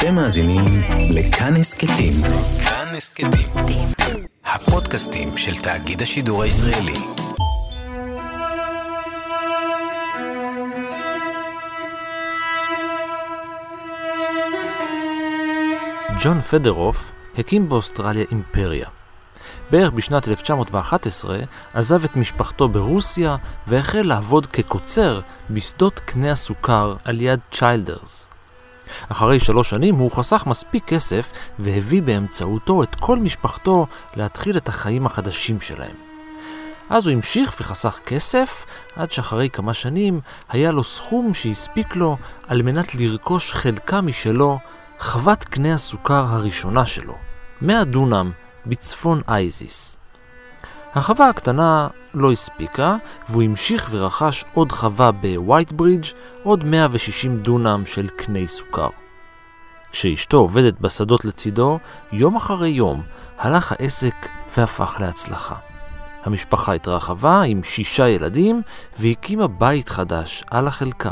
אתם מאזינים לכאן הסכתים. כאן הסכתים. הפודקאסטים של תאגיד השידור הישראלי. ג'ון פדרוף הקים באוסטרליה אימפריה. בערך בשנת 1911 עזב את משפחתו ברוסיה והחל לעבוד כקוצר בשדות קנה הסוכר על יד צ'יילדרס. אחרי שלוש שנים הוא חסך מספיק כסף והביא באמצעותו את כל משפחתו להתחיל את החיים החדשים שלהם. אז הוא המשיך וחסך כסף, עד שאחרי כמה שנים היה לו סכום שהספיק לו על מנת לרכוש חלקה משלו, חוות קנה הסוכר הראשונה שלו, 100 דונם בצפון אייזיס. החווה הקטנה לא הספיקה, והוא המשיך ורכש עוד חווה בווייט ברידג', עוד 160 דונם של קני סוכר. כשאשתו עובדת בשדות לצידו, יום אחרי יום הלך העסק והפך להצלחה. המשפחה התרחבה עם שישה ילדים והקימה בית חדש על החלקה.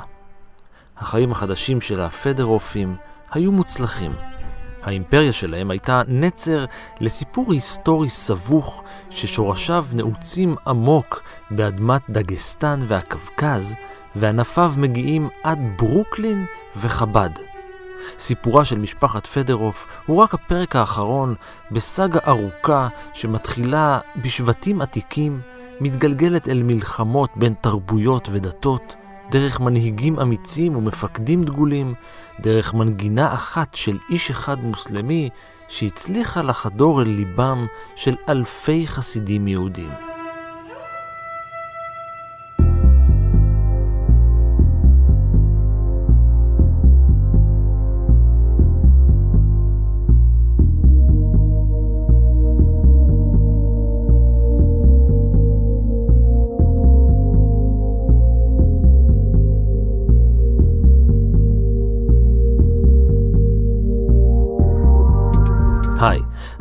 החיים החדשים של הפדרופים היו מוצלחים. האימפריה שלהם הייתה נצר לסיפור היסטורי סבוך ששורשיו נעוצים עמוק באדמת דגסטן והקווקז, וענפיו מגיעים עד ברוקלין וחב"ד. סיפורה של משפחת פדרוף הוא רק הפרק האחרון בסאגה ארוכה שמתחילה בשבטים עתיקים, מתגלגלת אל מלחמות בין תרבויות ודתות, דרך מנהיגים אמיצים ומפקדים דגולים, דרך מנגינה אחת של איש אחד מוסלמי שהצליחה לחדור אל ליבם של אלפי חסידים יהודים.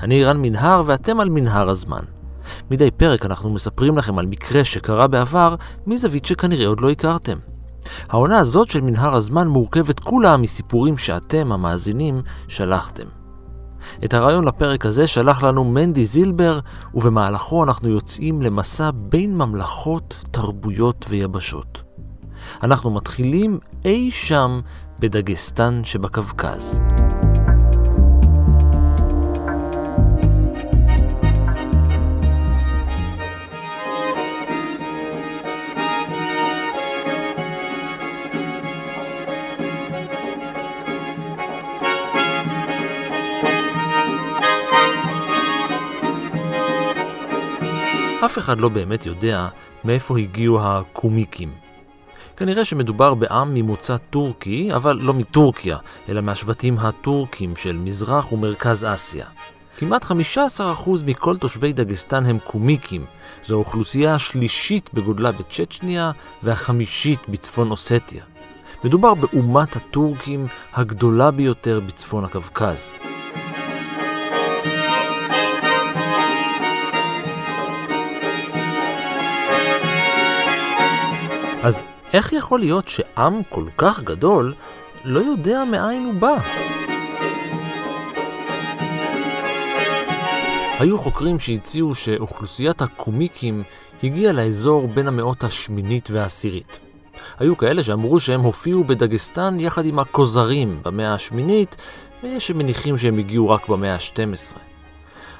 אני רן מנהר ואתם על מנהר הזמן. מדי פרק אנחנו מספרים לכם על מקרה שקרה בעבר מזווית שכנראה עוד לא הכרתם. העונה הזאת של מנהר הזמן מורכבת כולה מסיפורים שאתם, המאזינים, שלחתם. את הרעיון לפרק הזה שלח לנו מנדי זילבר, ובמהלכו אנחנו יוצאים למסע בין ממלכות, תרבויות ויבשות. אנחנו מתחילים אי שם בדגסטן שבקווקז. אף אחד לא באמת יודע מאיפה הגיעו הקומיקים. כנראה שמדובר בעם ממוצא טורקי, אבל לא מטורקיה, אלא מהשבטים הטורקים של מזרח ומרכז אסיה. כמעט 15% מכל תושבי דגסטן הם קומיקים. זו האוכלוסייה השלישית בגודלה בצ'צ'ניה והחמישית בצפון אוסטיה. מדובר באומת הטורקים הגדולה ביותר בצפון הקווקז. אז איך יכול להיות שעם כל כך גדול לא יודע מאין הוא בא? היו חוקרים שהציעו שאוכלוסיית הקומיקים הגיעה לאזור בין המאות השמינית והעשירית. היו כאלה שאמרו שהם הופיעו בדגסטן יחד עם הכוזרים במאה השמינית, ויש שמניחים שהם הגיעו רק במאה ה-12.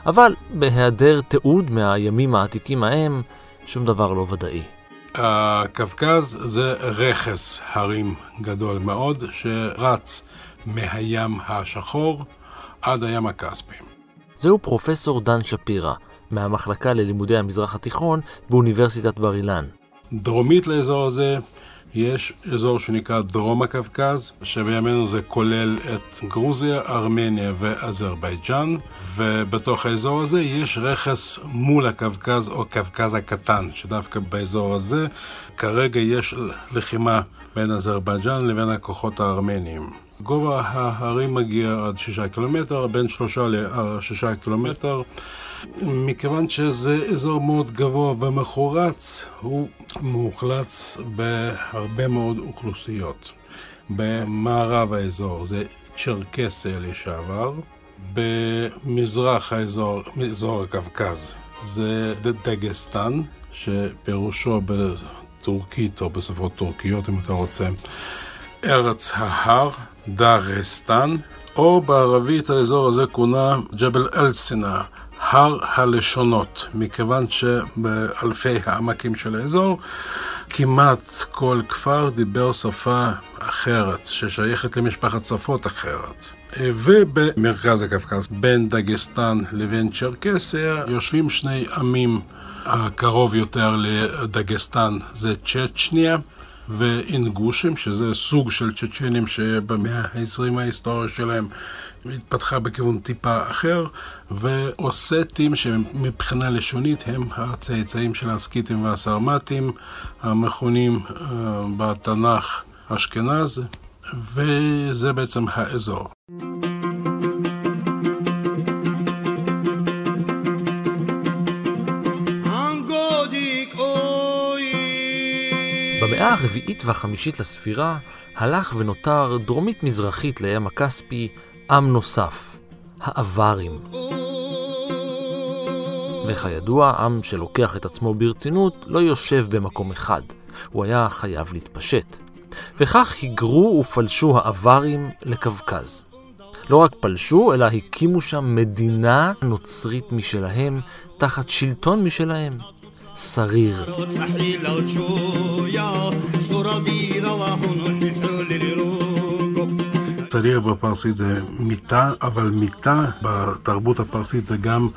אבל בהיעדר תיעוד מהימים העתיקים ההם, שום דבר לא ודאי. הקווקז זה רכס הרים גדול מאוד שרץ מהים השחור עד הים הכספי. זהו פרופסור דן שפירא, מהמחלקה ללימודי המזרח התיכון באוניברסיטת בר אילן. דרומית לאזור הזה יש אזור שנקרא דרום הקווקז, שבימינו זה כולל את גרוזיה, ארמניה ואזרבייג'אן, ובתוך האזור הזה יש רכס מול הקווקז או קווקז הקטן, שדווקא באזור הזה כרגע יש לחימה בין אזרבייג'אן לבין הכוחות הארמניים. גובה ההרים מגיע עד שישה קילומטר, בין שלושה לשישה קילומטר. מכיוון שזה אזור מאוד גבוה ומחורץ, הוא מאוכלץ בהרבה מאוד אוכלוסיות. במערב האזור זה צ'רקסיה לשעבר, במזרח האזור, אזור הקווקז, זה דגסטן, שפירושו בטורקית או בשפות טורקיות אם אתה רוצה, ארץ ההר, דארסטן, או בערבית האזור הזה כונה ג'בל אל-סינה, הר הלשונות, מכיוון שבאלפי העמקים של האזור כמעט כל כפר דיבר שפה אחרת, ששייכת למשפחת שפות אחרת. ובמרכז הקווקז, בין דגסטן לבין צ'רקסיה, יושבים שני עמים. הקרוב יותר לדגסטן זה צ'צ'ניה. ואינגושים, שזה סוג של צ'צ'נים שבמאה ה-20 ההיסטוריה שלהם התפתחה בכיוון טיפה אחר, ואוסטים שמבחינה לשונית הם הצאצאים של הסקיטים והסרמטים, המכונים uh, בתנ"ך אשכנז, וזה בעצם האזור. במאה הרביעית והחמישית לספירה הלך ונותר דרומית-מזרחית לים הכספי עם נוסף, האברים. וכידוע, עם שלוקח את עצמו ברצינות לא יושב במקום אחד, הוא היה חייב להתפשט. וכך היגרו ופלשו האברים לקווקז. לא רק פלשו, אלא הקימו שם מדינה נוצרית משלהם, תחת שלטון משלהם. סריר. סריר בפרסית זה מיטה, אבל מיטה בתרבות הפרסית זה גם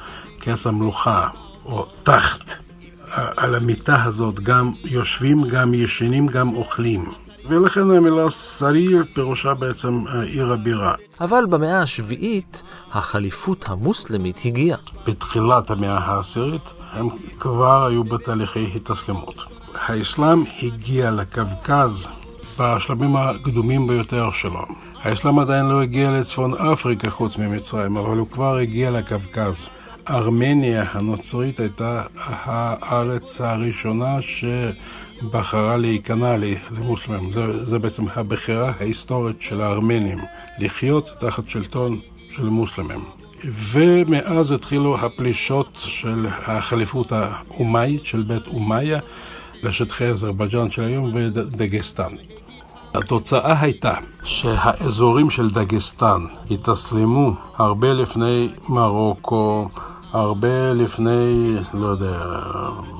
כס המלוכה, או תחת. על המיטה הזאת גם יושבים, גם ישנים, גם אוכלים. ולכן המילה סריר פירושה בעצם עיר הבירה. אבל במאה השביעית החליפות המוסלמית הגיעה. בתחילת המאה העשירית הם כבר היו בתהליכי התאסלמות. האסלאם הגיע לקווקז בשלבים הקדומים ביותר שלו. האסלאם עדיין לא הגיע לצפון אפריקה חוץ ממצרים, אבל הוא כבר הגיע לקווקז. ארמניה הנוצרית הייתה הארץ הראשונה שבחרה להיכנע למוסלמים. זה, זה בעצם הבחירה ההיסטורית של הארמנים, לחיות תחת שלטון של מוסלמים. ומאז התחילו הפלישות של החליפות האומאית, של בית אומיה, לשטחי אזרבייג'אן של היום ודגסטן. התוצאה הייתה שהאזורים של דגסטן התאסלמו הרבה לפני מרוקו, הרבה לפני, לא יודע,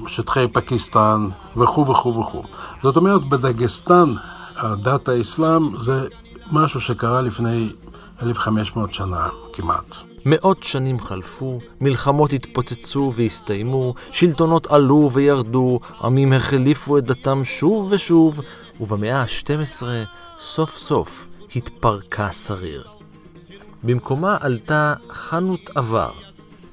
שטחי פקיסטן וכו' וכו' וכו'. זאת אומרת, בדגסטן הדת האסלאם זה משהו שקרה לפני 1500 שנה כמעט. מאות שנים חלפו, מלחמות התפוצצו והסתיימו, שלטונות עלו וירדו, עמים החליפו את דתם שוב ושוב, ובמאה ה-12 סוף סוף התפרקה סריר. במקומה עלתה חנות עבר,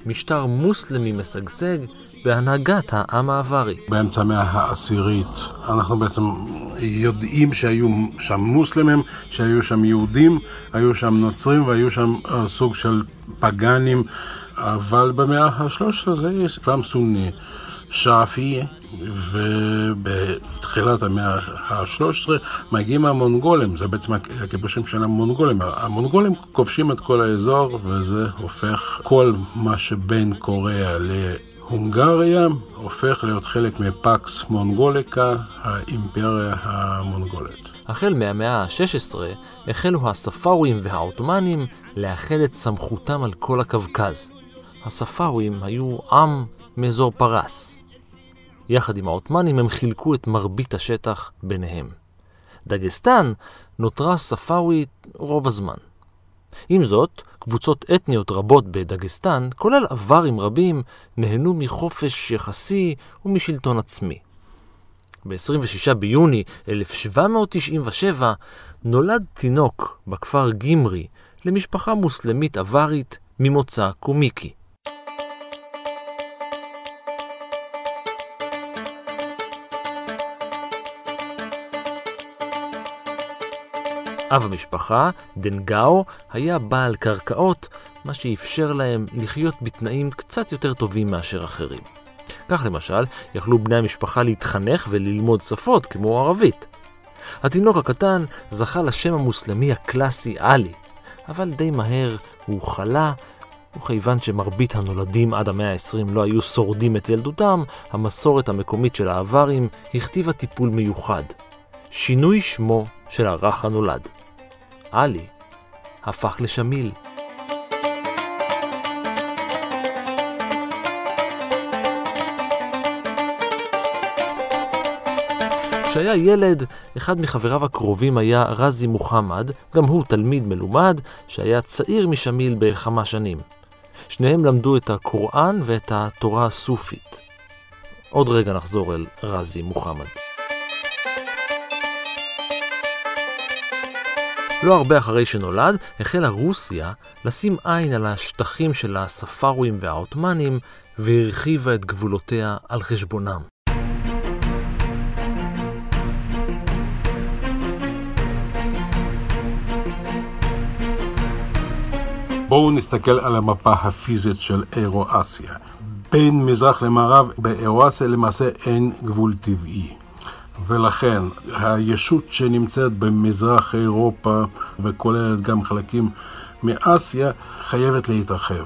משטר מוסלמי משגשג בהנהגת העם האווארי. באמצע המאה העשירית אנחנו בעצם יודעים שהיו שם מוסלמים, שהיו שם יהודים, היו שם נוצרים והיו שם uh, סוג של פגאנים, אבל במאה ה-13 זה אסלאם סוני. שאפי, ובתחילת המאה ה-13 מגיעים המונגולים, זה בעצם הכיבושים של המונגולים. המונגולים כובשים את כל האזור, וזה הופך כל מה שבין קוריאה להונגריה, הופך להיות חלק מפקס מונגוליקה, האימפריה המונגולית. החל מהמאה ה-16 החלו הספאורים והעות'מאנים לאחד את סמכותם על כל הקווקז. הספאורים היו עם מאזור פרס. יחד עם העות'מאנים הם חילקו את מרבית השטח ביניהם. דגסטן נותרה ספאווית רוב הזמן. עם זאת, קבוצות אתניות רבות בדגסטן, כולל אברים רבים, נהנו מחופש יחסי ומשלטון עצמי. ב-26 ביוני 1797 נולד תינוק בכפר גימרי למשפחה מוסלמית אברית ממוצא קומיקי. אב המשפחה, דנגאו, היה בעל קרקעות, מה שאפשר להם לחיות בתנאים קצת יותר טובים מאשר אחרים. כך למשל, יכלו בני המשפחה להתחנך וללמוד שפות כמו ערבית. התינוק הקטן זכה לשם המוסלמי הקלאסי עלי, אבל די מהר הוא חלה, וכיוון שמרבית הנולדים עד המאה ה-20 לא היו שורדים את ילדותם, המסורת המקומית של האווארים הכתיבה טיפול מיוחד. שינוי שמו של הרך הנולד. עלי הפך לשמיל. כשהיה ילד, אחד מחבריו הקרובים היה רזי מוחמד, גם הוא תלמיד מלומד, שהיה צעיר משמיל בכמה שנים. שניהם למדו את הקוראן ואת התורה הסופית. עוד רגע נחזור אל רזי מוחמד. לא הרבה אחרי שנולד, החלה רוסיה לשים עין על השטחים של הספארואים והעות'מאנים והרחיבה את גבולותיה על חשבונם. בואו נסתכל על המפה הפיזית של אירו-אסיה. בין מזרח למערב באירו-אסיה למעשה אין גבול טבעי. ולכן הישות שנמצאת במזרח אירופה וכוללת גם חלקים מאסיה חייבת להתרחב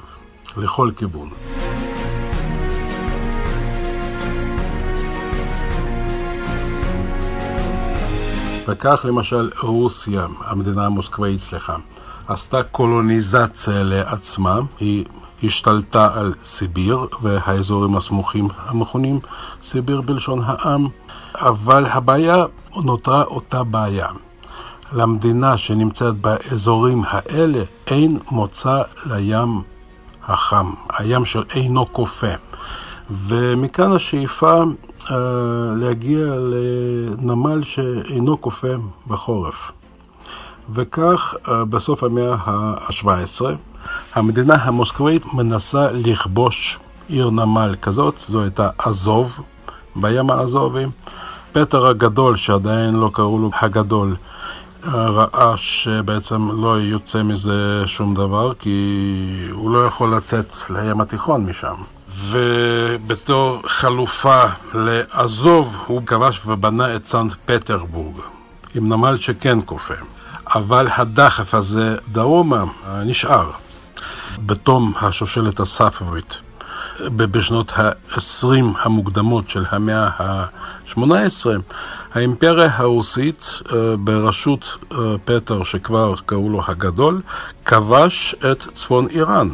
לכל כיוון. וכך למשל רוסיה, המדינה המוסקבאית, סליחה, עשתה קולוניזציה לעצמה, היא השתלטה על סיביר והאזורים הסמוכים המכונים סיביר בלשון העם, אבל הבעיה נותרה אותה בעיה. למדינה שנמצאת באזורים האלה אין מוצא לים החם, הים של אינו כופה. ומכאן השאיפה uh, להגיע לנמל שאינו כופה בחורף. וכך אה, בסוף המאה ה-17 המדינה המוסקבית מנסה לכבוש עיר נמל כזאת, זו הייתה אזוב, בים האזובי. פטר הגדול, שעדיין לא קראו לו הגדול, אה, ראה שבעצם לא יוצא מזה שום דבר, כי הוא לא יכול לצאת לים התיכון משם. ובתור חלופה לעזוב, הוא כבש ובנה את סנט פטרבורג, עם נמל שכן כופה. אבל הדחף הזה דרומה נשאר בתום השושלת הספאבית. בשנות ה-20 המוקדמות של המאה ה-18, האימפריה הרוסית אה, בראשות אה, פטר, שכבר קראו לו הגדול, כבש את צפון איראן.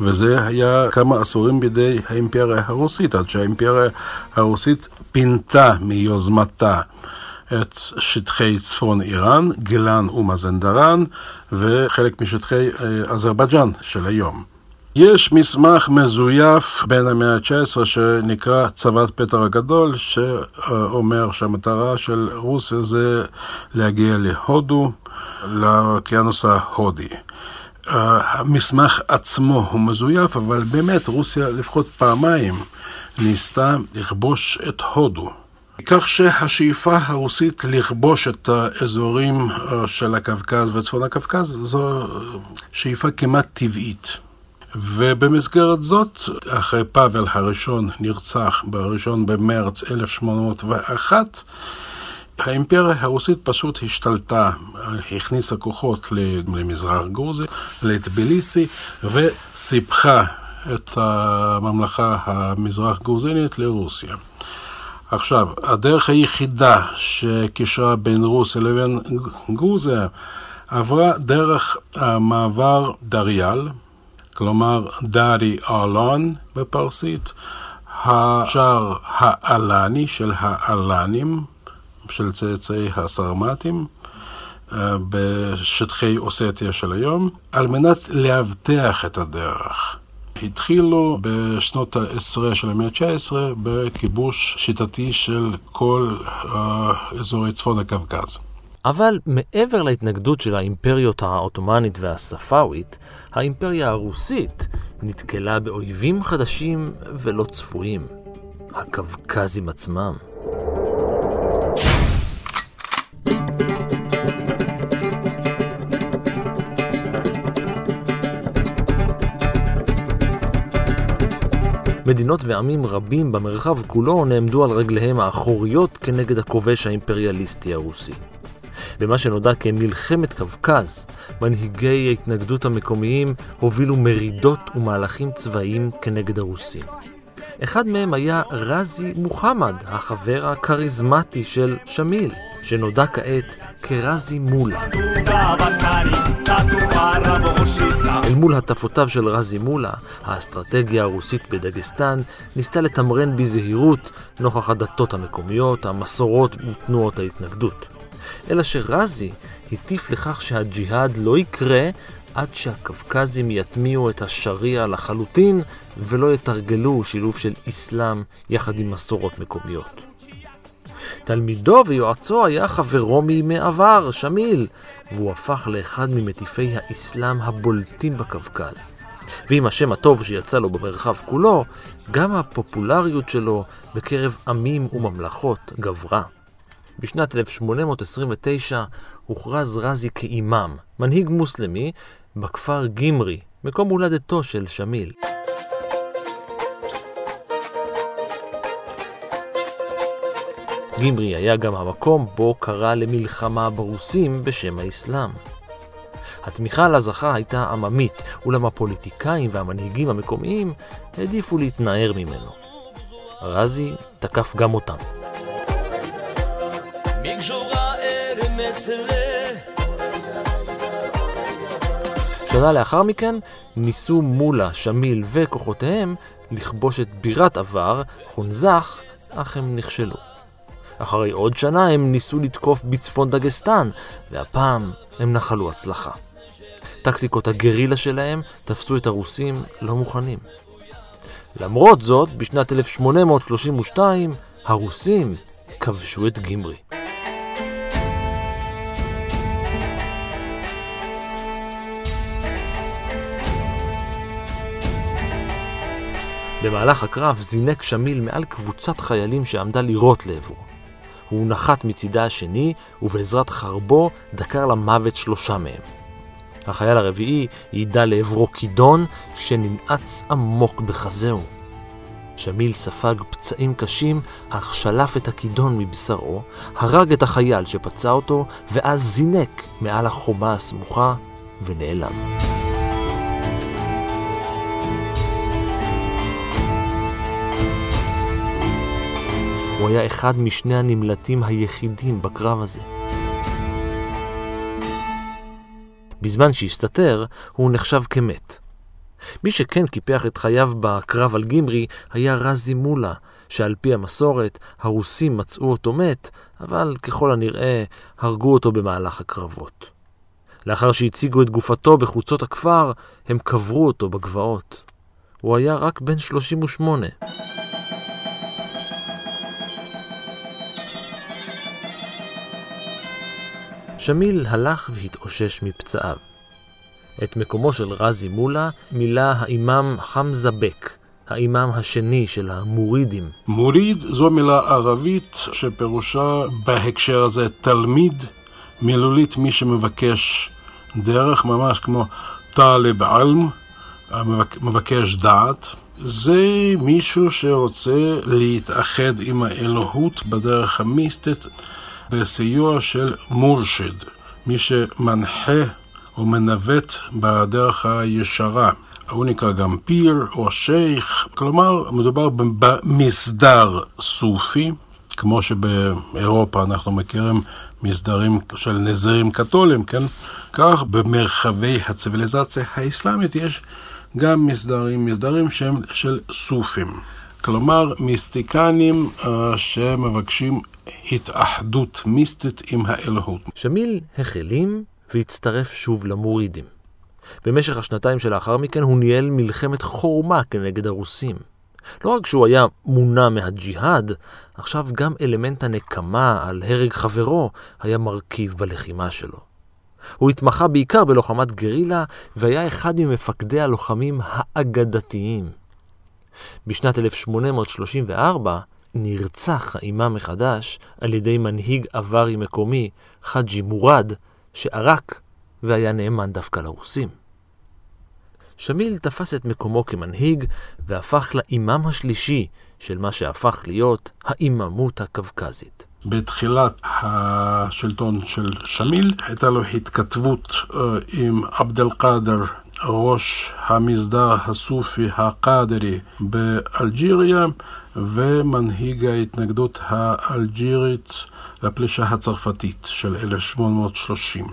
וזה היה כמה עשורים בידי האימפריה הרוסית, עד שהאימפריה הרוסית פינתה מיוזמתה את שטחי צפון איראן, גילן ומזנדרן, וחלק משטחי אה, אזרבייג'אן של היום. יש מסמך מזויף בין המאה ה-19 שנקרא צוות פטר הגדול, שאומר שהמטרה של רוסיה זה להגיע להודו, לאוקיינוס ההודי. המסמך עצמו הוא מזויף, אבל באמת רוסיה לפחות פעמיים ניסתה לכבוש את הודו. כך שהשאיפה הרוסית לכבוש את האזורים אה, של הקווקז וצפון הקווקז זו שאיפה כמעט טבעית. ובמסגרת זאת, אחרי פאבל הראשון נרצח ב-1 במרץ 1801, האימפריה הרוסית פשוט השתלטה, הכניסה כוחות למזרח גרוזיה, לטביליסי, וסיפחה את הממלכה המזרח גרוזינית לרוסיה. עכשיו, הדרך היחידה שקישרה בין רוסיה לבין גרוזיה עברה דרך המעבר דריאל, כלומר דארי אלון בפרסית, השער האלני של האלנים, של צאצאי הסרמטים, אה, בשטחי אוסטיה של היום, על מנת לאבטח את הדרך. התחילו בשנות העשרה של המאה ה-19 בכיבוש שיטתי של כל אזורי צפון הקווקז. אבל מעבר להתנגדות של האימפריות העות'מאנית והספאווית, האימפריה הרוסית נתקלה באויבים חדשים ולא צפויים, הקווקזים עצמם. מדינות ועמים רבים במרחב כולו נעמדו על רגליהם האחוריות כנגד הכובש האימפריאליסטי הרוסי. במה שנודע כמלחמת קווקז, מנהיגי ההתנגדות המקומיים הובילו מרידות ומהלכים צבאיים כנגד הרוסים. אחד מהם היה רזי מוחמד, החבר הכריזמטי של שמיל, שנודע כעת כרזי מולה. אל מול הטפותיו של רזי מולה, האסטרטגיה הרוסית בדגסטן ניסתה לתמרן בזהירות נוכח הדתות המקומיות, המסורות ותנועות ההתנגדות. אלא שרזי הטיף לכך שהג'יהאד לא יקרה עד שהקווקזים יטמיעו את השריעה לחלוטין ולא יתרגלו שילוב של אסלאם יחד עם מסורות מקומיות. תלמידו ויועצו היה חברו מימי עבר, שמיל, והוא הפך לאחד ממטיפי האסלאם הבולטים בקווקז. ועם השם הטוב שיצא לו במרחב כולו, גם הפופולריות שלו בקרב עמים וממלכות גברה. בשנת 1829 הוכרז רזי כאימאם, מנהיג מוסלמי, בכפר גימרי, מקום הולדתו של שמיל. גימרי היה גם המקום בו קרא למלחמה ברוסים בשם האסלאם. התמיכה לה זכה הייתה עממית, אולם הפוליטיקאים והמנהיגים המקומיים העדיפו להתנער ממנו. רזי תקף גם אותם. שנה לאחר מכן ניסו מולה, שמיל וכוחותיהם לכבוש את בירת עבר, חונזך, אך הם נכשלו. אחרי עוד שנה הם ניסו לתקוף בצפון דגסטן, והפעם הם נחלו הצלחה. טקטיקות הגרילה שלהם תפסו את הרוסים לא מוכנים. למרות זאת, בשנת 1832 הרוסים כבשו את גימרי. במהלך הקרב זינק שמיל מעל קבוצת חיילים שעמדה לירות לעברו. הוא נחת מצידה השני, ובעזרת חרבו דקר למוות שלושה מהם. החייל הרביעי יידה לעברו כידון שננעץ עמוק בחזהו. שמיל ספג פצעים קשים, אך שלף את הכידון מבשרו, הרג את החייל שפצע אותו, ואז זינק מעל החומה הסמוכה ונעלם. הוא היה אחד משני הנמלטים היחידים בקרב הזה. בזמן שהסתתר, הוא נחשב כמת. מי שכן קיפח את חייו בקרב על גימרי היה רזי מולה, שעל פי המסורת, הרוסים מצאו אותו מת, אבל ככל הנראה הרגו אותו במהלך הקרבות. לאחר שהציגו את גופתו בחוצות הכפר, הם קברו אותו בגבעות. הוא היה רק בן 38. שמיל הלך והתאושש מפצעיו. את מקומו של רזי מולה מילא האימאם חמזה בק, האימאם השני של המורידים. מוריד זו מילה ערבית שפירושה בהקשר הזה תלמיד, מילולית מי שמבקש דרך, ממש כמו טלב עלם, מבקש דעת. זה מישהו שרוצה להתאחד עם האלוהות בדרך המיסטית. בסיוע של מורשד, מי שמנחה או מנווט בדרך הישרה. הוא נקרא גם פיר או שייח, כלומר מדובר במסדר סופי, כמו שבאירופה אנחנו מכירים מסדרים של נזירים קתולים, כן? כך במרחבי הציוויליזציה האסלאמית יש גם מסדרים, מסדרים שהם של סופים. כלומר, מיסטיקנים uh, שמבקשים התאחדות מיסטית עם האלוהות. שמיל החלים והצטרף שוב למורידים. במשך השנתיים שלאחר מכן הוא ניהל מלחמת חורמה כנגד הרוסים. לא רק שהוא היה מונע מהג'יהאד, עכשיו גם אלמנט הנקמה על הרג חברו היה מרכיב בלחימה שלו. הוא התמחה בעיקר בלוחמת גרילה והיה אחד ממפקדי הלוחמים האגדתיים. בשנת 1834 נרצח האימאם מחדש על ידי מנהיג אברי מקומי, חאג'י מורד, שערק והיה נאמן דווקא לרוסים. שמיל תפס את מקומו כמנהיג והפך לאימאם השלישי של מה שהפך להיות האיממות הקווקזית. בתחילת השלטון של שמיל הייתה לו התכתבות אה, עם עבד אל-קאדר, ראש המסדר הסופי הקאדרי באלג'יריה ומנהיג ההתנגדות האלג'ירית לפלישה הצרפתית של 1830.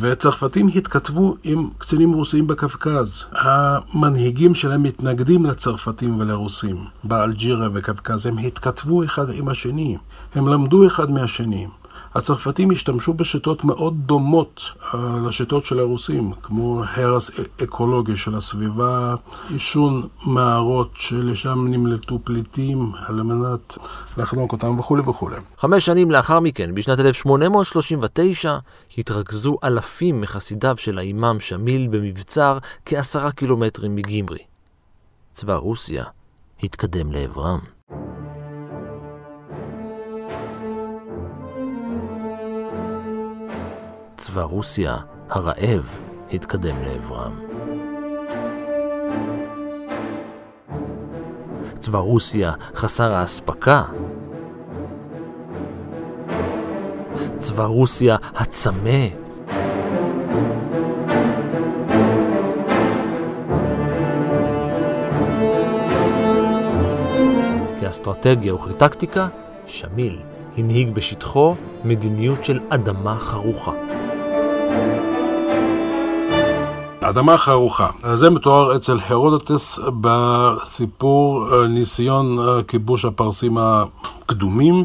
וצרפתים התכתבו עם קצינים רוסיים בקווקז. המנהיגים שלהם מתנגדים לצרפתים ולרוסים באלג'יריה וקווקז. הם התכתבו אחד עם השני, הם למדו אחד מהשני. הצרפתים השתמשו בשיטות מאוד דומות uh, לשיטות של הרוסים, כמו הרס אקולוגי של הסביבה, עישון מערות שלשם נמלטו פליטים על מנת לחנוק אותם וכולי וכולי. חמש שנים לאחר מכן, בשנת 1839, התרכזו אלפים מחסידיו של האימאם שמיל במבצר כעשרה קילומטרים מגימרי. צבא רוסיה התקדם לעברם. צבא רוסיה, הרעב, התקדם לעברם. צבא רוסיה חסר האספקה. צבא רוסיה הצמא. כאסטרטגיה וכטקטיקה, שמיל הנהיג בשטחו מדיניות של אדמה חרוכה. אדמה חרוכה. זה מתואר אצל הרודוטס בסיפור אה, ניסיון אה, כיבוש הפרסים הקדומים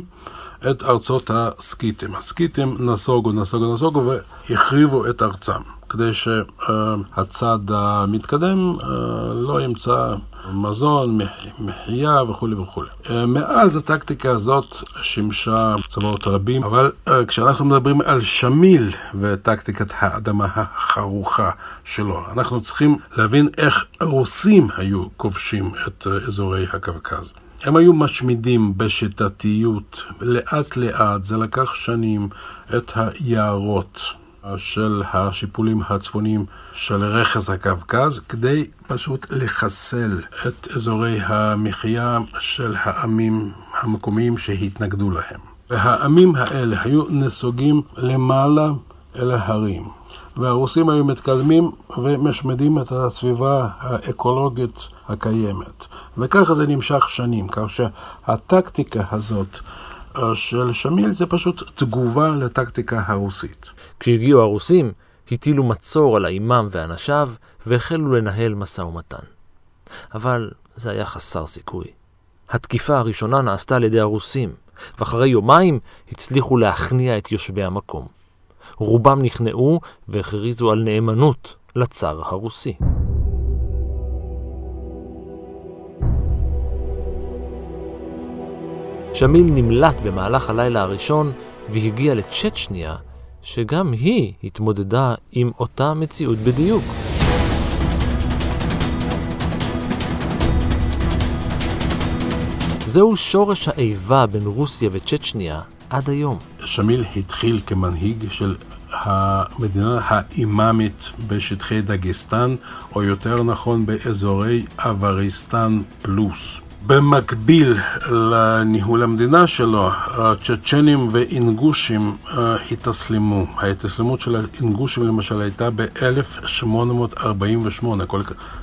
את ארצות הסקיטים. הסקיטים נסוגו, נסוגו, נסוגו והחריבו את ארצם. כדי שהצד המתקדם אה, לא ימצא מזון, מחיה וכולי וכולי. אה, מאז הטקטיקה הזאת שימשה צבאות רבים, אבל אה, כשאנחנו מדברים על שמיל וטקטיקת האדמה החרוכה שלו, אנחנו צריכים להבין איך הרוסים היו כובשים את אזורי הקווקז. הם היו משמידים בשיטתיות, לאט לאט, זה לקח שנים, את היערות. של השיפולים הצפוניים של רכס הקווקז כדי פשוט לחסל את אזורי המחיה של העמים המקומיים שהתנגדו להם. והעמים האלה היו נסוגים למעלה אל ההרים. והרוסים היו מתקדמים ומשמדים את הסביבה האקולוגית הקיימת. וככה זה נמשך שנים, כך שהטקטיקה הזאת של שמיל זה פשוט תגובה לטקטיקה הרוסית. כשהגיעו הרוסים, הטילו מצור על האימאם ואנשיו והחלו לנהל משא ומתן. אבל זה היה חסר סיכוי. התקיפה הראשונה נעשתה על ידי הרוסים, ואחרי יומיים הצליחו להכניע את יושבי המקום. רובם נכנעו והכריזו על נאמנות לצר הרוסי. שמיל נמלט במהלך הלילה הראשון והגיע לצ'צ'ניה, שגם היא התמודדה עם אותה מציאות בדיוק. זהו שורש האיבה בין רוסיה וצ'צ'ניה עד היום. שמיל התחיל כמנהיג של המדינה האימאמית בשטחי דגסטן, או יותר נכון באזורי אבריסטן פלוס. במקביל לניהול המדינה שלו, הצ'צ'נים ואינגושים אה, התאסלמו. ההתאסלמות של האינגושים למשל הייתה ב-1848,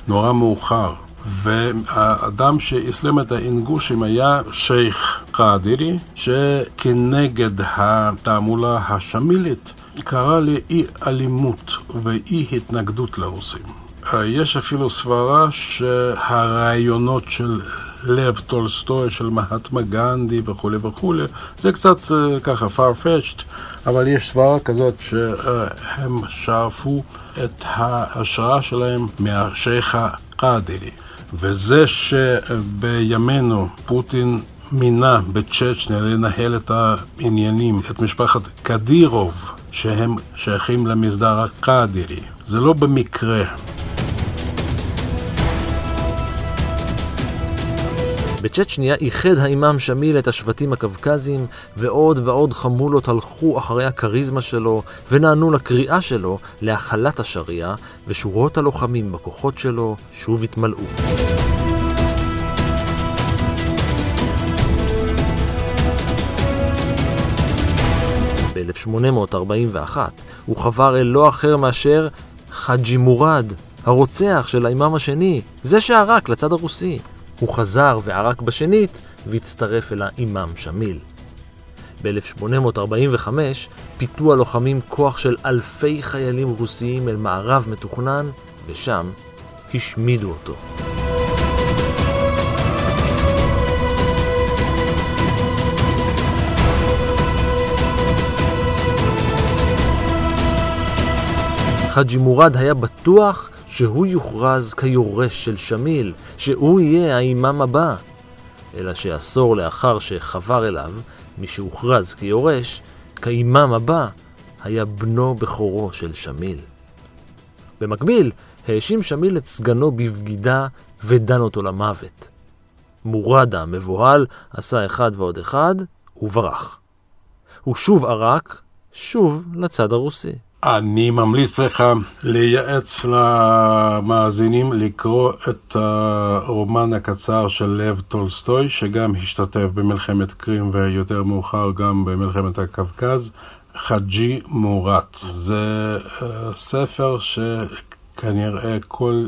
נורא מאוחר. והאדם שאסלם את האינגושים היה שייח' קאדירי, שכנגד התעמולה השמילית קרא לאי אלימות ואי התנגדות לרוסים. אה, יש אפילו סברה שהרעיונות של לב טולסטוי, של מהטמה גנדי וכולי וכולי, זה קצת אה, ככה farfetched, אבל יש סברה כזאת שהם שאפו את ההשראה שלהם מהשייח הקאדירי. וזה שבימינו פוטין מינה בצ'צ'ניה לנהל את העניינים, את משפחת קדירוב, שהם שייכים למסדר הקאדירי. זה לא במקרה. בצ'צ'ניה איחד האימאם שמיל את השבטים הקווקזיים, ועוד ועוד חמולות הלכו אחרי הכריזמה שלו, ונענו לקריאה שלו להכלת השריעה, ושורות הלוחמים בכוחות שלו שוב התמלאו. ב-1841 הוא חבר אל לא אחר מאשר חאג'י מורד, הרוצח של האימאם השני, זה שערק לצד הרוסי. הוא חזר וערק בשנית והצטרף אל האימאם שמיל. ב-1845 פיתו הלוחמים כוח של אלפי חיילים רוסיים אל מערב מתוכנן, ושם השמידו אותו. חאג'י מורד היה בטוח שהוא יוכרז כיורש של שמיל, שהוא יהיה האימאם הבא. אלא שעשור לאחר שחבר אליו, מי שהוכרז כיורש, כאימאם הבא, היה בנו בכורו של שמיל. במקביל, האשים שמיל את סגנו בבגידה ודן אותו למוות. מורדה המבוהל עשה אחד ועוד אחד וברח. הוא שוב ערק, שוב לצד הרוסי. אני ממליץ לך לייעץ למאזינים לקרוא את הרומן הקצר של לב טולסטוי, שגם השתתף במלחמת קרים ויותר מאוחר גם במלחמת הקווקז, חאג'י מוראט. זה אה, ספר שכנראה כל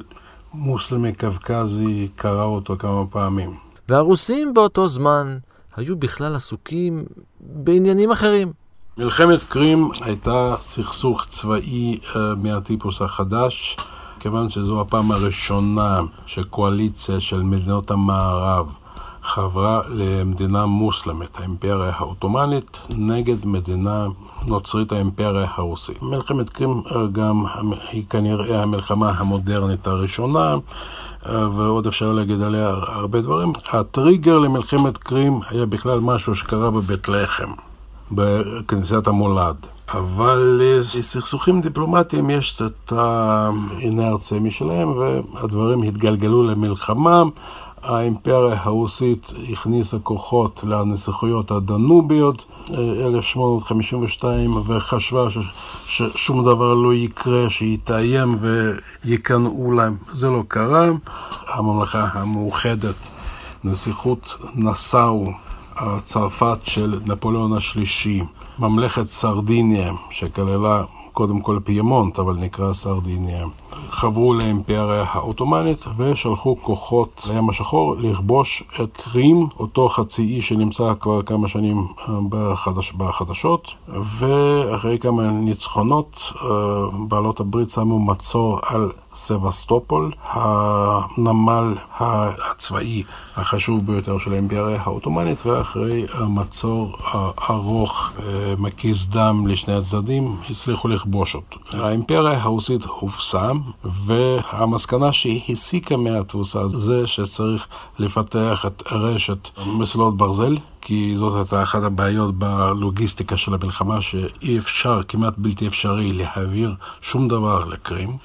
מוסלמי קווקזי קרא אותו כמה פעמים. והרוסים באותו זמן היו בכלל עסוקים בעניינים אחרים. מלחמת קרים הייתה סכסוך צבאי uh, מהטיפוס החדש, כיוון שזו הפעם הראשונה שקואליציה של מדינות המערב חברה למדינה מוסלמית, האימפריה העות'מאנית, נגד מדינה נוצרית, האימפריה הרוסית. מלחמת קרים uh, גם היא כנראה המלחמה המודרנית הראשונה. uh, ועוד אפשר להגיד עליה הרבה דברים. הטריגר למלחמת קרים היה בכלל משהו שקרה בבית לחם. בכנסיית המולד. אבל לסכסוכים דיפלומטיים יש את האינרציה משלהם, והדברים התגלגלו למלחמה. האימפריה הרוסית הכניסה כוחות לנסיכויות הדנוביות 1852 וחשבה ששום דבר לא יקרה, שהיא תאיים ויקנאו להם. זה לא קרה. הממלכה המאוחדת, נסיכות נסאו צרפת של נפוליאון השלישי, ממלכת סרדיניה, שכללה קודם כל פיימונט, אבל נקרא סרדיניה, חברו לאימפריה העות'מאנית ושלחו כוחות לים השחור לכבוש את קרים, אותו חצי אי שנמצא כבר כמה שנים אה, בחדש, בחדשות, ואחרי כמה ניצחונות אה, בעלות הברית שמו מצור על סבסטופול, הנמל הצבאי החשוב ביותר של האימפריה העות'מאנית, ואחרי מצור ארוך, אה, מקיס דם לשני הצדדים, הצליחו לכבוש אותו. האימפריה הרוסית הובסה, והמסקנה שהיא הסיקה מהתבוסה זה שצריך לפתח את רשת מסילות ברזל. כי זאת הייתה אחת הבעיות בלוגיסטיקה של המלחמה, שאי אפשר, כמעט בלתי אפשרי, להעביר שום דבר לקרים.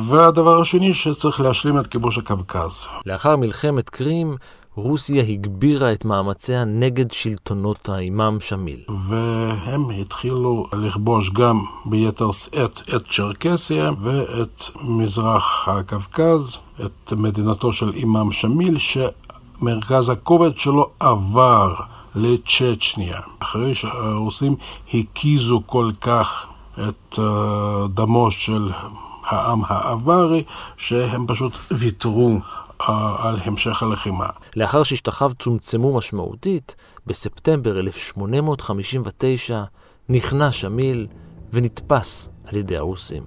והדבר השני, שצריך להשלים את כיבוש הקווקז. לאחר מלחמת קרים, רוסיה הגבירה את מאמציה נגד שלטונות האימאם שמיל. והם התחילו לכבוש גם ביתר שאת את צ'רקסיה ואת מזרח הקווקז, את מדינתו של אימאם שמיל, שמרכז הכובד שלו עבר לצ'צ'ניה. אחרי שהרוסים הקיזו כל כך את אה, דמו של העם האווארי, שהם פשוט ויתרו אה, על המשך הלחימה. לאחר ששטחיו צומצמו משמעותית, בספטמבר 1859 נכנע שמיל ונתפס על ידי הרוסים.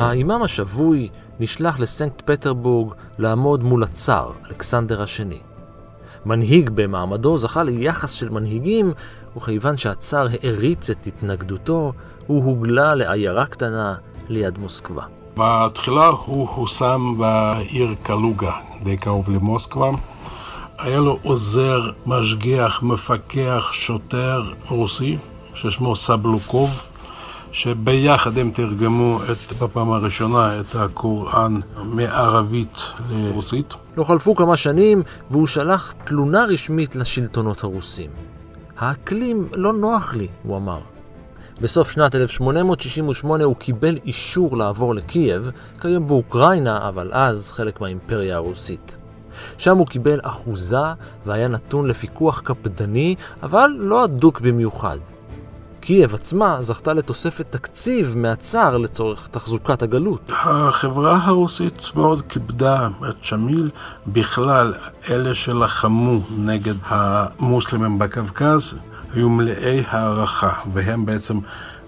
האימאם השבוי נשלח לסנקט פטרבורג לעמוד מול הצאר, אלכסנדר השני. מנהיג במעמדו זכה ליחס של מנהיגים, וכיוון שהצאר העריץ את התנגדותו, הוא הוגלה לעיירה קטנה ליד מוסקבה. בתחילה הוא הושם בעיר קלוגה, די קרוב למוסקבה. היה לו עוזר, משגיח, מפקח, שוטר רוסי, ששמו סבלוקוב, שביחד הם תרגמו את, בפעם הראשונה את הקוראן מערבית לרוסית. לא חלפו כמה שנים והוא שלח תלונה רשמית לשלטונות הרוסים. האקלים לא נוח לי, הוא אמר. בסוף שנת 1868 הוא קיבל אישור לעבור לקייב, כיום באוקראינה, אבל אז חלק מהאימפריה הרוסית. שם הוא קיבל אחוזה והיה נתון לפיקוח קפדני, אבל לא הדוק במיוחד. קייב עצמה זכתה לתוספת תקציב מהצאר לצורך תחזוקת הגלות. החברה הרוסית מאוד כיבדה את שמיל. בכלל, אלה שלחמו נגד המוסלמים בקווקז היו מלאי הערכה, והם בעצם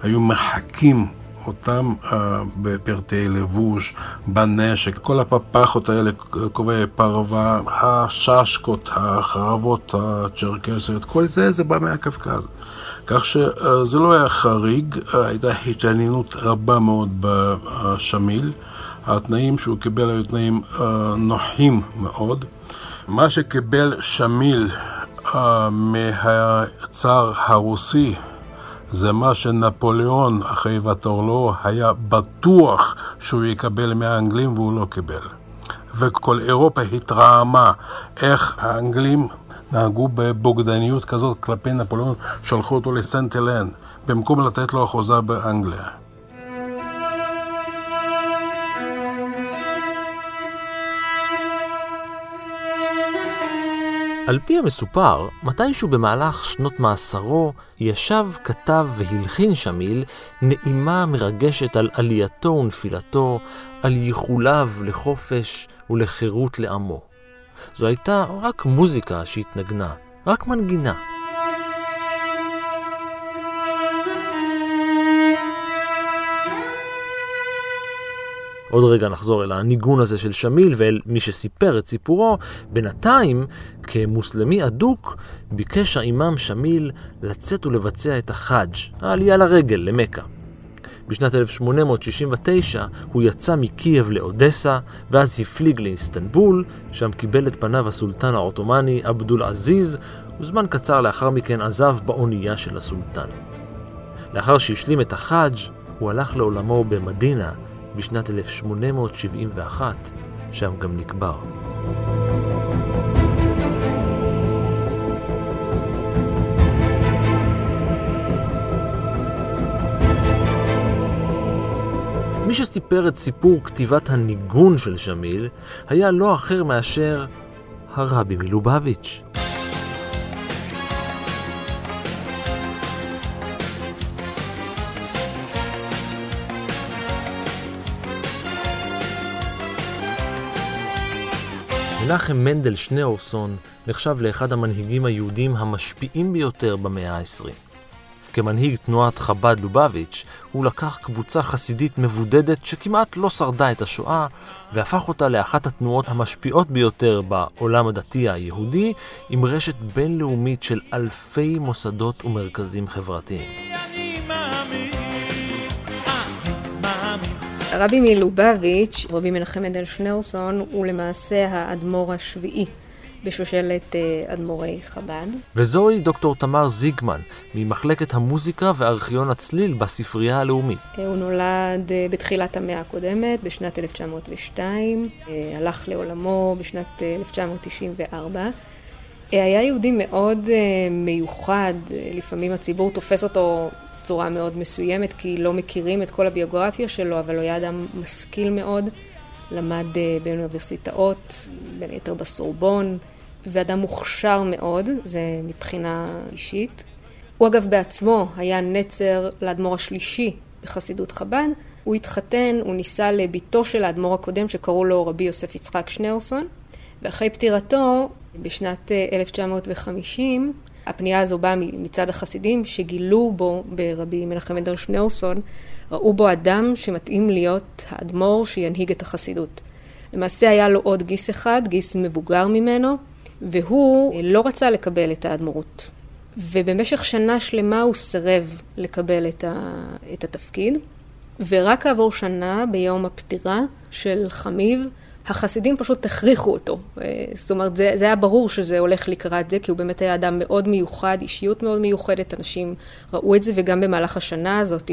היו מחקים אותם uh, בפרטי לבוש, בנשק, כל הפפחות האלה, כובעי פרווה, הששקות, החרבות הצ'רקסיות, כל זה זה בא מהקווקז. כך שזה לא היה חריג, הייתה התעניינות רבה מאוד בשמיל. התנאים שהוא קיבל היו תנאים נוחים מאוד. מה שקיבל שמיל מהצאר הרוסי זה מה שנפוליאון, אחרי ותורלו, היה בטוח שהוא יקבל מהאנגלים והוא לא קיבל. וכל אירופה התרעמה איך האנגלים נהגו בבוגדניות כזאת כלפי נפוליאון, שלחו אותו לסנטלן, במקום לתת לו אחוזה באנגליה. על פי המסופר, מתישהו במהלך שנות מאסרו, ישב, כתב והלחין שמיל נעימה מרגשת על עלייתו ונפילתו, על ייחוליו לחופש ולחירות לעמו. זו הייתה רק מוזיקה שהתנגנה, רק מנגינה. עוד רגע נחזור אל הניגון הזה של שמיל ואל מי שסיפר את סיפורו. בינתיים, כמוסלמי אדוק, ביקש האימאם שמיל לצאת ולבצע את החאג', העלייה לרגל, למכה. בשנת 1869 הוא יצא מקייב לאודסה, ואז הפליג לאיסטנבול, שם קיבל את פניו הסולטן העות'מאני עבדול עזיז, וזמן קצר לאחר מכן עזב באונייה של הסולטן. לאחר שהשלים את החאג' הוא הלך לעולמו במדינה בשנת 1871, שם גם נקבר. מי שסיפר את סיפור כתיבת הניגון של שמיל היה לא אחר מאשר הרבי מלובביץ'. מנחם מנדל שניאורסון נחשב לאחד המנהיגים היהודים המשפיעים ביותר במאה ה-20. כמנהיג תנועת חב"ד לובביץ', הוא לקח קבוצה חסידית מבודדת שכמעט לא שרדה את השואה, והפך אותה לאחת התנועות המשפיעות ביותר בעולם הדתי היהודי, עם רשת בינלאומית של אלפי מוסדות ומרכזים חברתיים. הרבי מלובביץ', רבי מנחם מנדל שניאורסון, הוא למעשה האדמו"ר השביעי בשושלת אה, אדמו"רי חב"ד. וזוהי דוקטור תמר זיגמן, ממחלקת המוזיקה וארכיון הצליל בספרייה הלאומית. אה, הוא נולד אה, בתחילת המאה הקודמת, בשנת 1902, הלך לעולמו בשנת 1994. היה יהודי מאוד מיוחד, לפעמים הציבור תופס אותו בצורה מאוד מסוימת, כי לא מכירים את כל הביוגרפיה שלו, אבל הוא היה אדם משכיל מאוד, למד באוניברסיטאות, בין היתר בסורבון, ואדם מוכשר מאוד, זה מבחינה אישית. הוא אגב בעצמו היה נצר לאדמו"ר השלישי בחסידות חב"ד. הוא התחתן, הוא נישא לביתו של האדמו"ר הקודם שקראו לו רבי יוסף יצחק שניאורסון, ואחרי פטירתו, בשנת 1950, הפנייה הזו באה מצד החסידים שגילו בו ברבי מנחם מנדל שניאורסון, ראו בו אדם שמתאים להיות האדמו"ר שינהיג את החסידות. למעשה היה לו עוד גיס אחד, גיס מבוגר ממנו, והוא לא רצה לקבל את האדמו"רות. ובמשך שנה שלמה הוא סירב לקבל את, ה, את התפקיד, ורק כעבור שנה, ביום הפטירה של חמיב, החסידים פשוט הכריחו אותו. אה, זאת אומרת, זה, זה היה ברור שזה הולך לקראת זה, כי הוא באמת היה אדם מאוד מיוחד, אישיות מאוד מיוחדת, אנשים ראו את זה, וגם במהלך השנה הזאת,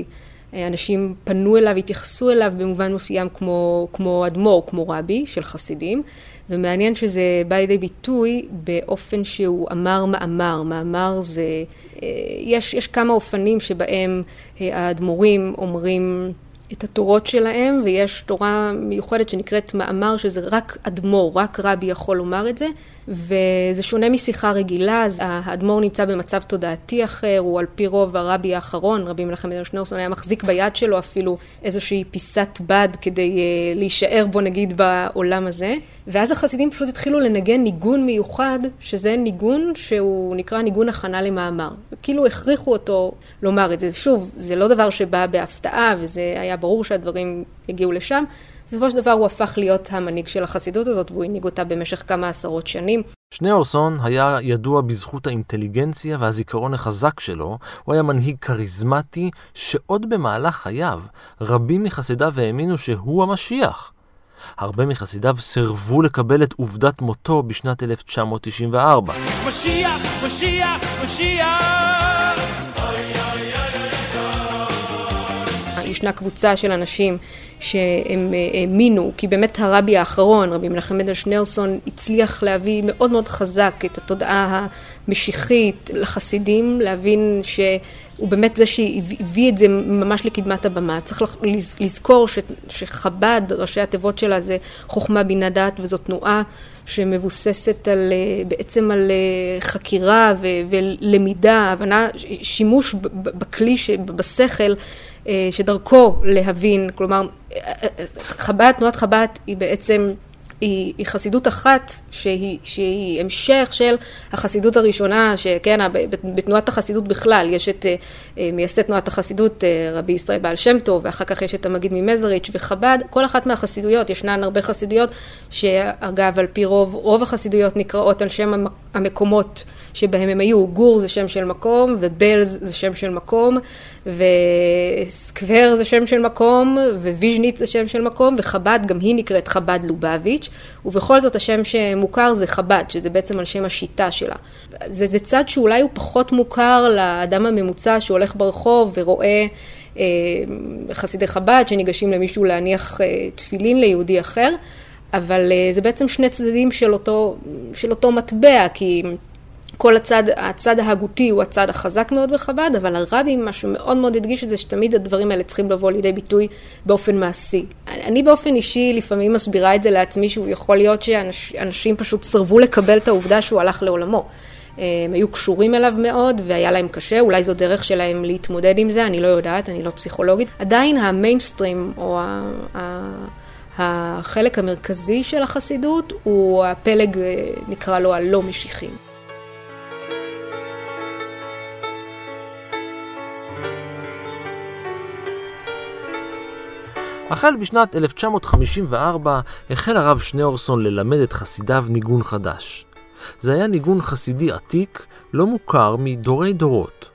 אה, אנשים פנו אליו, התייחסו אליו במובן מסוים כמו, כמו אדמו"ר, כמו רבי של חסידים, ומעניין שזה בא לידי ביטוי באופן שהוא אמר מאמר. מאמר זה, אה, יש, יש כמה אופנים שבהם האדמו"רים אומרים את התורות שלהם, ויש תורה מיוחדת שנקראת מאמר, שזה רק אדמו"ר, רק רבי יכול לומר את זה, וזה שונה משיחה רגילה, אז האדמו"ר נמצא במצב תודעתי אחר, הוא על פי רוב הרבי האחרון, רבי מנחם בן שניאורסון היה מחזיק ביד שלו אפילו איזושהי פיסת בד כדי uh, להישאר בו נגיד בעולם הזה, ואז החסידים פשוט התחילו לנגן ניגון מיוחד, שזה ניגון שהוא נקרא ניגון הכנה למאמר. כאילו הכריחו אותו לומר את זה. שוב, זה לא דבר שבא בהפתעה, וזה היה ברור שהדברים הגיעו לשם. בסופו של דבר הוא הפך להיות המנהיג של החסידות הזאת, והוא הנהיג אותה במשך כמה עשרות שנים. שניאורסון היה ידוע בזכות האינטליגנציה והזיכרון החזק שלו, הוא היה מנהיג כריזמטי שעוד במהלך חייו רבים מחסידיו האמינו שהוא המשיח. הרבה מחסידיו סירבו לקבל את עובדת מותו בשנת 1994. משיח, משיח, משיח! ישנה קבוצה של אנשים שהם אה, האמינו, כי באמת הרבי האחרון, רבי מנחם בן שניאורסון, הצליח להביא מאוד מאוד חזק את התודעה המשיחית לחסידים, להבין שהוא באמת זה שהביא את זה ממש לקדמת הבמה. צריך לזכור ש, שחב"ד, ראשי התיבות שלה זה חוכמה בינה דעת, וזו תנועה שמבוססת על, אה, בעצם על אה, חקירה ו, ולמידה, הבנה, שימוש בכלי, בשכל. אה, שדרכו להבין, כלומר, חב"ד, תנועת חב"ד היא בעצם היא, היא חסידות אחת שהיא, שהיא המשך של החסידות הראשונה, שכן, בתנועת החסידות בכלל, יש את אה, מייסד תנועת החסידות אה, רבי ישראל בעל שם טוב, ואחר כך יש את המגיד ממזריץ' וחב"ד, כל אחת מהחסידויות, ישנן הרבה חסידויות, שאגב על פי רוב, רוב החסידויות נקראות על שם המקומות שבהם הם היו, גור זה שם של מקום, ובלז זה שם של מקום, וסקוור זה שם של מקום, וויז'ניץ זה שם של מקום, וחב"ד גם היא נקראת חב"ד לובביץ', ובכל זאת השם שמוכר זה חב"ד, שזה בעצם על שם השיטה שלה. זה, זה צד שאולי הוא פחות מוכר לאדם הממוצע שהולך ברחוב ורואה אה, חסידי חב"ד שניגשים למישהו להניח אה, תפילין ליהודי אחר, אבל אה, זה בעצם שני צדדים של אותו, של אותו מטבע, כי כל הצד, הצד ההגותי הוא הצד החזק מאוד בחב"ד, אבל הרבי, מה שמאוד מאוד הדגיש את זה, שתמיד הדברים האלה צריכים לבוא לידי ביטוי באופן מעשי. אני באופן אישי לפעמים מסבירה את זה לעצמי, שהוא יכול להיות שאנשים פשוט סרבו לקבל את העובדה שהוא הלך לעולמו. הם היו קשורים אליו מאוד והיה להם קשה, אולי זו דרך שלהם להתמודד עם זה, אני לא יודעת, אני לא פסיכולוגית. עדיין המיינסטרים או. החלק המרכזי של החסידות הוא הפלג, נקרא לו הלא משיחים. החל בשנת 1954 החל הרב שניאורסון ללמד את חסידיו ניגון חדש. זה היה ניגון חסידי עתיק, לא מוכר מדורי דורות.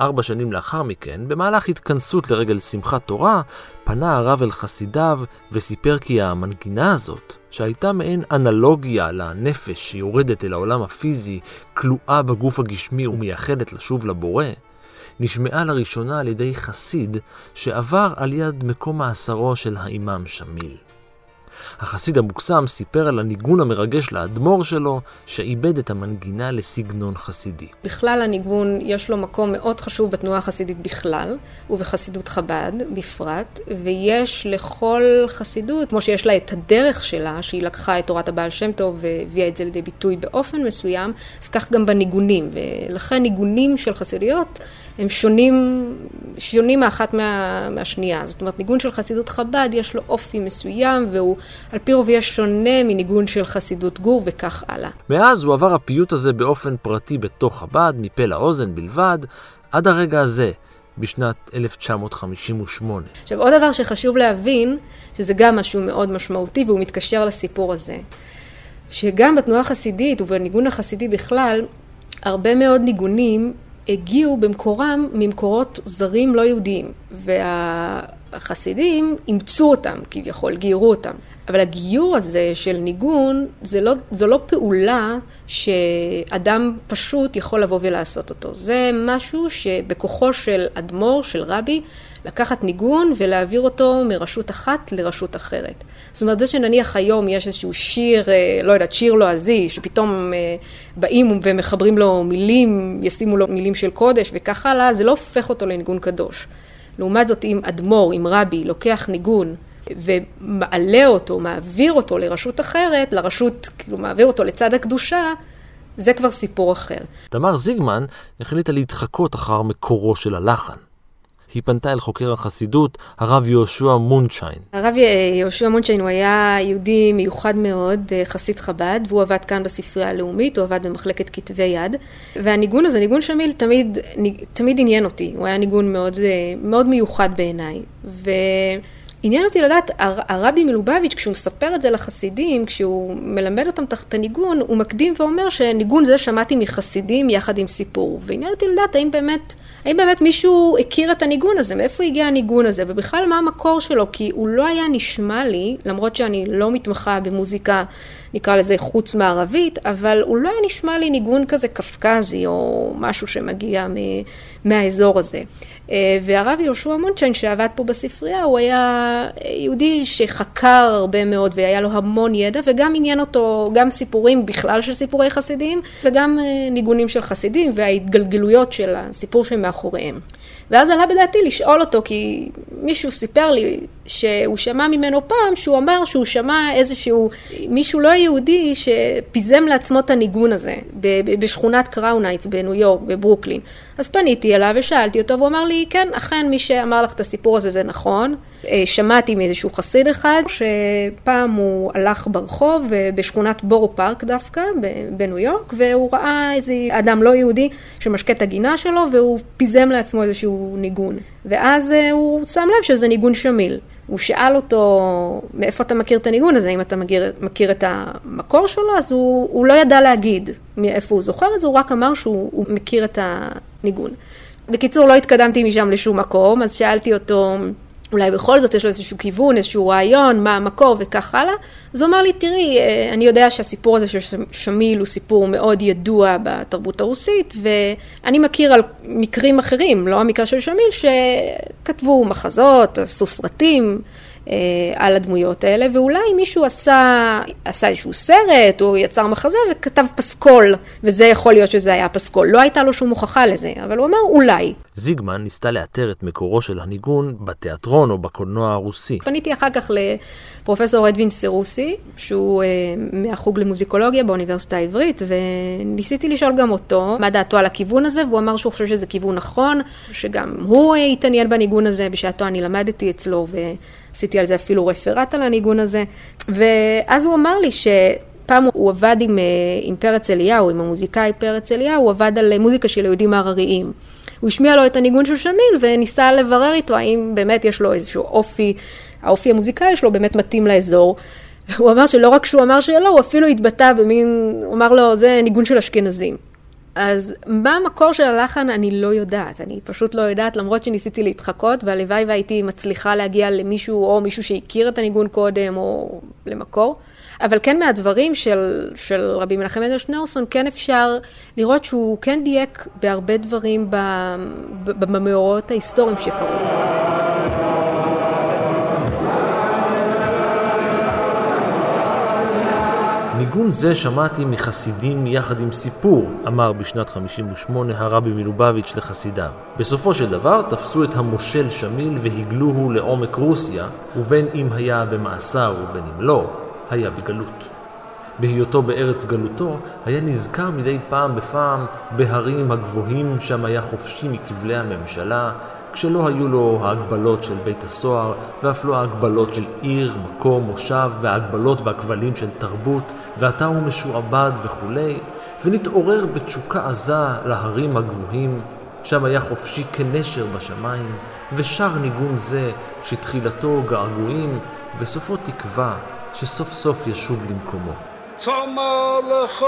ארבע שנים לאחר מכן, במהלך התכנסות לרגל שמחת תורה, פנה הרב אל חסידיו וסיפר כי המנגינה הזאת, שהייתה מעין אנלוגיה לנפש שיורדת אל העולם הפיזי, כלואה בגוף הגשמי ומייחדת לשוב לבורא, נשמעה לראשונה על ידי חסיד שעבר על יד מקום מאסרו של האימאם שמיל. החסיד המוקסם סיפר על הניגון המרגש לאדמו"ר שלו, שאיבד את המנגינה לסגנון חסידי. בכלל הניגון יש לו מקום מאוד חשוב בתנועה החסידית בכלל, ובחסידות חב"ד בפרט, ויש לכל חסידות, כמו שיש לה את הדרך שלה, שהיא לקחה את תורת הבעל שם טוב והביאה את זה לידי ביטוי באופן מסוים, אז כך גם בניגונים, ולכן ניגונים של חסידיות הם שונים, שונים האחת מה, מהשנייה. זאת אומרת, ניגון של חסידות חב"ד יש לו אופי מסוים, והוא על פי רוב יהיה שונה מניגון של חסידות גור וכך הלאה. מאז הוא עבר הפיוט הזה באופן פרטי בתוך חב"ד, מפה לאוזן בלבד, עד הרגע הזה. בשנת 1958. עכשיו עוד דבר שחשוב להבין, שזה גם משהו מאוד משמעותי והוא מתקשר לסיפור הזה, שגם בתנועה החסידית ובניגון החסידי בכלל, הרבה מאוד ניגונים הגיעו במקורם ממקורות זרים לא יהודיים. וה... החסידים אימצו אותם, כביכול, גיירו אותם. אבל הגיור הזה של ניגון, זה לא, זו לא פעולה שאדם פשוט יכול לבוא ולעשות אותו. זה משהו שבכוחו של אדמו"ר, של רבי, לקחת ניגון ולהעביר אותו מרשות אחת לרשות אחרת. זאת אומרת, זה שנניח היום יש איזשהו שיר, אה, לא יודעת, שיר לועזי, שפתאום אה, באים ומחברים לו מילים, ישימו לו מילים של קודש וכך הלאה, זה לא הופך אותו לניגון קדוש. לעומת זאת, אם אדמו"ר, אם רבי, לוקח ניגון ומעלה אותו, מעביר אותו לרשות אחרת, לרשות, כאילו מעביר אותו לצד הקדושה, זה כבר סיפור אחר. תמר זיגמן החליטה להתחקות אחר מקורו של הלחן. היא פנתה אל חוקר החסידות, הרב יהושע מונשיין. הרב יהושע מונשיין הוא היה יהודי מיוחד מאוד, אה, חסיד חב"ד, והוא עבד כאן בספרייה הלאומית, הוא עבד במחלקת כתבי יד. והניגון הזה, ניגון שמיל, תמיד, תמיד עניין אותי. הוא היה ניגון מאוד, אה, מאוד מיוחד בעיניי. ו... עניין אותי לדעת, הרבי מלובביץ', כשהוא מספר את זה לחסידים, כשהוא מלמד אותם תחת הניגון, הוא מקדים ואומר שניגון זה שמעתי מחסידים יחד עם סיפור. ועניין אותי לדעת האם באמת, האם באמת מישהו הכיר את הניגון הזה, מאיפה הגיע הניגון הזה, ובכלל מה המקור שלו, כי הוא לא היה נשמע לי, למרות שאני לא מתמחה במוזיקה, נקרא לזה חוץ מערבית, אבל הוא לא היה נשמע לי ניגון כזה קפקזי, או משהו שמגיע מהאזור הזה. אה, והרב יהושע מונצ'יין שעבד פה בספרייה הוא היה יהודי שחקר הרבה מאוד והיה לו המון ידע וגם עניין אותו גם סיפורים בכלל של סיפורי חסידים וגם אה, ניגונים של חסידים וההתגלגלויות של הסיפור שמאחוריהם. ואז עלה בדעתי לשאול אותו, כי מישהו סיפר לי שהוא שמע ממנו פעם, שהוא אמר שהוא שמע איזשהו, מישהו לא יהודי שפיזם לעצמו את הניגון הזה בשכונת קראון הייטס בניו יורק, בברוקלין. אז פניתי אליו ושאלתי אותו, והוא אמר לי, כן, אכן מי שאמר לך את הסיפור הזה זה נכון. אה, שמעתי מאיזשהו חסיד אחד, שפעם הוא הלך ברחוב אה, בשכונת בורו פארק דווקא, בניו יורק, והוא ראה איזה אדם לא יהודי שמשקה את הגינה שלו, והוא פיזם לעצמו איזשהו ניגון. ואז אה, הוא שם לב שזה ניגון שמיל. הוא שאל אותו, מאיפה אתה מכיר את הניגון הזה, אם אתה מכיר, מכיר את המקור שלו, אז הוא, הוא לא ידע להגיד מאיפה הוא זוכר את זה, הוא רק אמר שהוא מכיר את הניגון. בקיצור, לא התקדמתי משם לשום מקום, אז שאלתי אותו, אולי בכל זאת יש לו איזשהו כיוון, איזשהו רעיון, מה המקור וכך הלאה. אז הוא אמר לי, תראי, אה, אני יודע שהסיפור הזה של שמיל הוא סיפור מאוד ידוע בתרבות הרוסית, ואני מכיר על מקרים אחרים, לא המקרה של שמיל, שכתבו מחזות, עשו סרטים. אה, על הדמויות האלה, ואולי מישהו עשה, עשה איזשהו סרט, או יצר מחזה וכתב פסקול, וזה יכול להיות שזה היה פסקול. לא הייתה לו שום הוכחה לזה, אבל הוא אמר אולי. זיגמן ניסתה לאתר את מקורו של הניגון בתיאטרון או בקולנוע הרוסי. פניתי אחר כך לפרופסור אדווין סרוסי, שהוא אה, מהחוג למוזיקולוגיה באוניברסיטה העברית, וניסיתי לשאול גם אותו מה דעתו על הכיוון הזה, והוא אמר שהוא חושב שזה כיוון נכון, שגם הוא אה, התעניין בניגון הזה, בשעתו אני למדתי אצלו, ועשיתי על זה אפילו רפרט על הניגון הזה, ואז הוא אמר לי ש... פעם הוא עבד עם, אה, עם פרץ אליהו, עם המוזיקאי פרץ אליהו, הוא עבד על מוזיקה של יהודים הרריים. הוא השמיע לו את הניגון של שמיל וניסה לברר איתו האם באמת יש לו איזשהו אופי, האופי המוזיקלי שלו באמת מתאים לאזור. הוא אמר שלא רק שהוא אמר שלא, הוא אפילו התבטא במין, הוא אמר לו, זה ניגון של אשכנזים. אז מה המקור של הלחן אני לא יודעת, אני פשוט לא יודעת, למרות שניסיתי להתחקות, והלוואי והייתי מצליחה להגיע למישהו, או מישהו שהכיר את הניגון קודם, או למקור. אבל כן מהדברים של, של רבי מנחם מנדל שניאורסון, כן אפשר לראות שהוא כן דייק בהרבה דברים במאורעות ההיסטוריים שקרו. ניגון זה שמעתי מחסידים יחד עם סיפור, אמר בשנת 58 הרבי מלובביץ' לחסידיו. בסופו של דבר תפסו את המושל שמיל והגלוהו לעומק רוסיה, ובין אם היה במאסר ובין אם לא, היה בגלות. בהיותו בארץ גלותו, היה נזכר מדי פעם בפעם בהרים הגבוהים שם היה חופשי מכבלי הממשלה, כשלא היו לו ההגבלות של בית הסוהר, ואף לא ההגבלות של עיר, מקום, מושב, וההגבלות והכבלים של תרבות, ועתה הוא משועבד וכולי, ונתעורר בתשוקה עזה להרים הגבוהים, שם היה חופשי כנשר בשמיים, ושר ניגון זה, שתחילתו געגועים, וסופו תקווה, שסוף סוף ישוב למקומו. צמא לך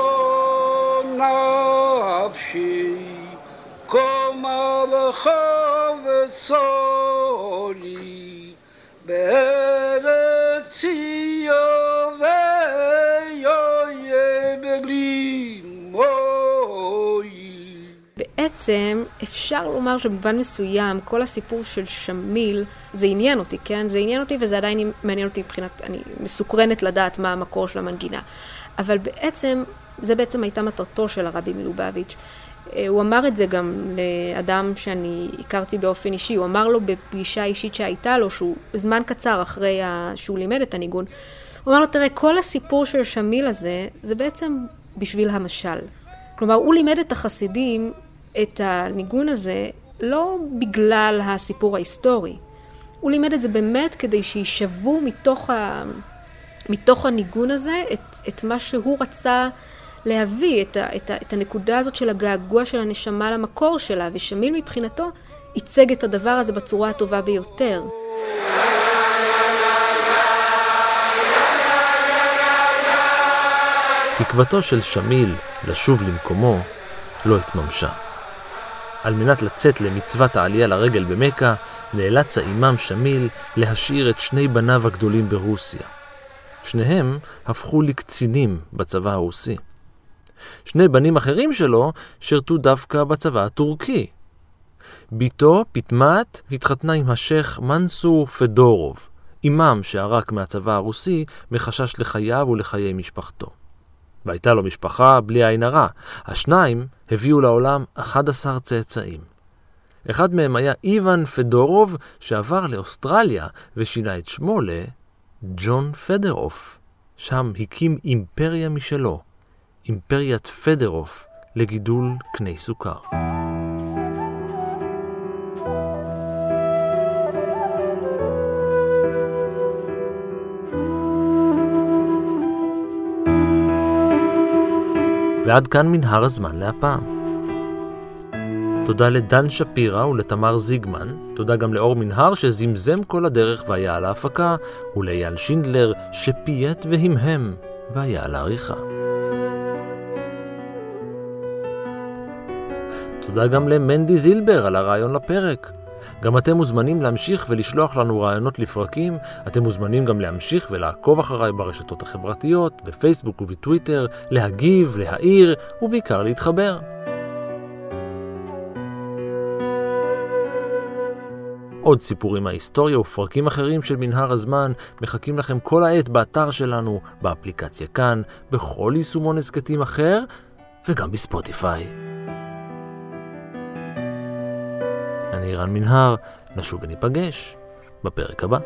נפשי, קומה וסולי בארץ ציון ויהיה בגלי מוי. בעצם אפשר לומר שבמובן מסוים כל הסיפור של שמיל, זה עניין אותי, כן? זה עניין אותי וזה עדיין מעניין אותי מבחינת, אני מסוקרנת לדעת מה המקור של המנגינה. אבל בעצם, זה בעצם הייתה מטרתו של הרבי מלובביץ'. אה, הוא אמר את זה גם לאדם שאני הכרתי באופן אישי, הוא אמר לו בפגישה אישית שהייתה לו, שהוא זמן קצר אחרי שהוא לימד את הניגון, הוא אמר לו, תראה, כל הסיפור של שמיל הזה, זה בעצם בשביל המשל. כלומר, הוא לימד את החסידים את הניגון הזה לא בגלל הסיפור ההיסטורי. הוא לימד את זה באמת כדי שישבו מתוך, ה... מתוך הניגון הזה את, את מה שהוא רצה להביא, את, ה... את, ה... את הנקודה הזאת של הגעגוע של הנשמה למקור שלה, ושמיל מבחינתו ייצג את הדבר הזה בצורה הטובה ביותר. תקוותו של שמיל לשוב למקומו לא התממשה. על מנת לצאת למצוות העלייה לרגל במכה, נאלץ האימאם שמיל להשאיר את שני בניו הגדולים ברוסיה. שניהם הפכו לקצינים בצבא הרוסי. שני בנים אחרים שלו שירתו דווקא בצבא הטורקי. בתו, פטמת, התחתנה עם השייח מנסור פדורוב, אימאם שערק מהצבא הרוסי מחשש לחייו ולחיי משפחתו. והייתה לו משפחה בלי עין הרע. השניים הביאו לעולם 11 צאצאים. אחד מהם היה איוון פדורוב, שעבר לאוסטרליה ושינה את שמו לג'ון פדרוף. שם הקים אימפריה משלו, אימפריית פדרוף לגידול קני סוכר. ועד כאן מנהר הזמן להפעם. תודה לדן שפירא ולתמר זיגמן, תודה גם לאור מנהר שזמזם כל הדרך והיה על ההפקה, ולאייל שינדלר שפייט והמהם והיה על העריכה. תודה גם למנדי זילבר על הרעיון לפרק. גם אתם מוזמנים להמשיך ולשלוח לנו רעיונות לפרקים. אתם מוזמנים גם להמשיך ולעקוב אחריי ברשתות החברתיות, בפייסבוק ובטוויטר, להגיב, להעיר ובעיקר להתחבר. עוד סיפורים מההיסטוריה ופרקים אחרים של מנהר הזמן מחכים לכם כל העת באתר שלנו, באפליקציה כאן, בכל יישומון הסכתים אחר וגם בספוטיפיי. אני רן מנהר, נשוב וניפגש בפרק הבא.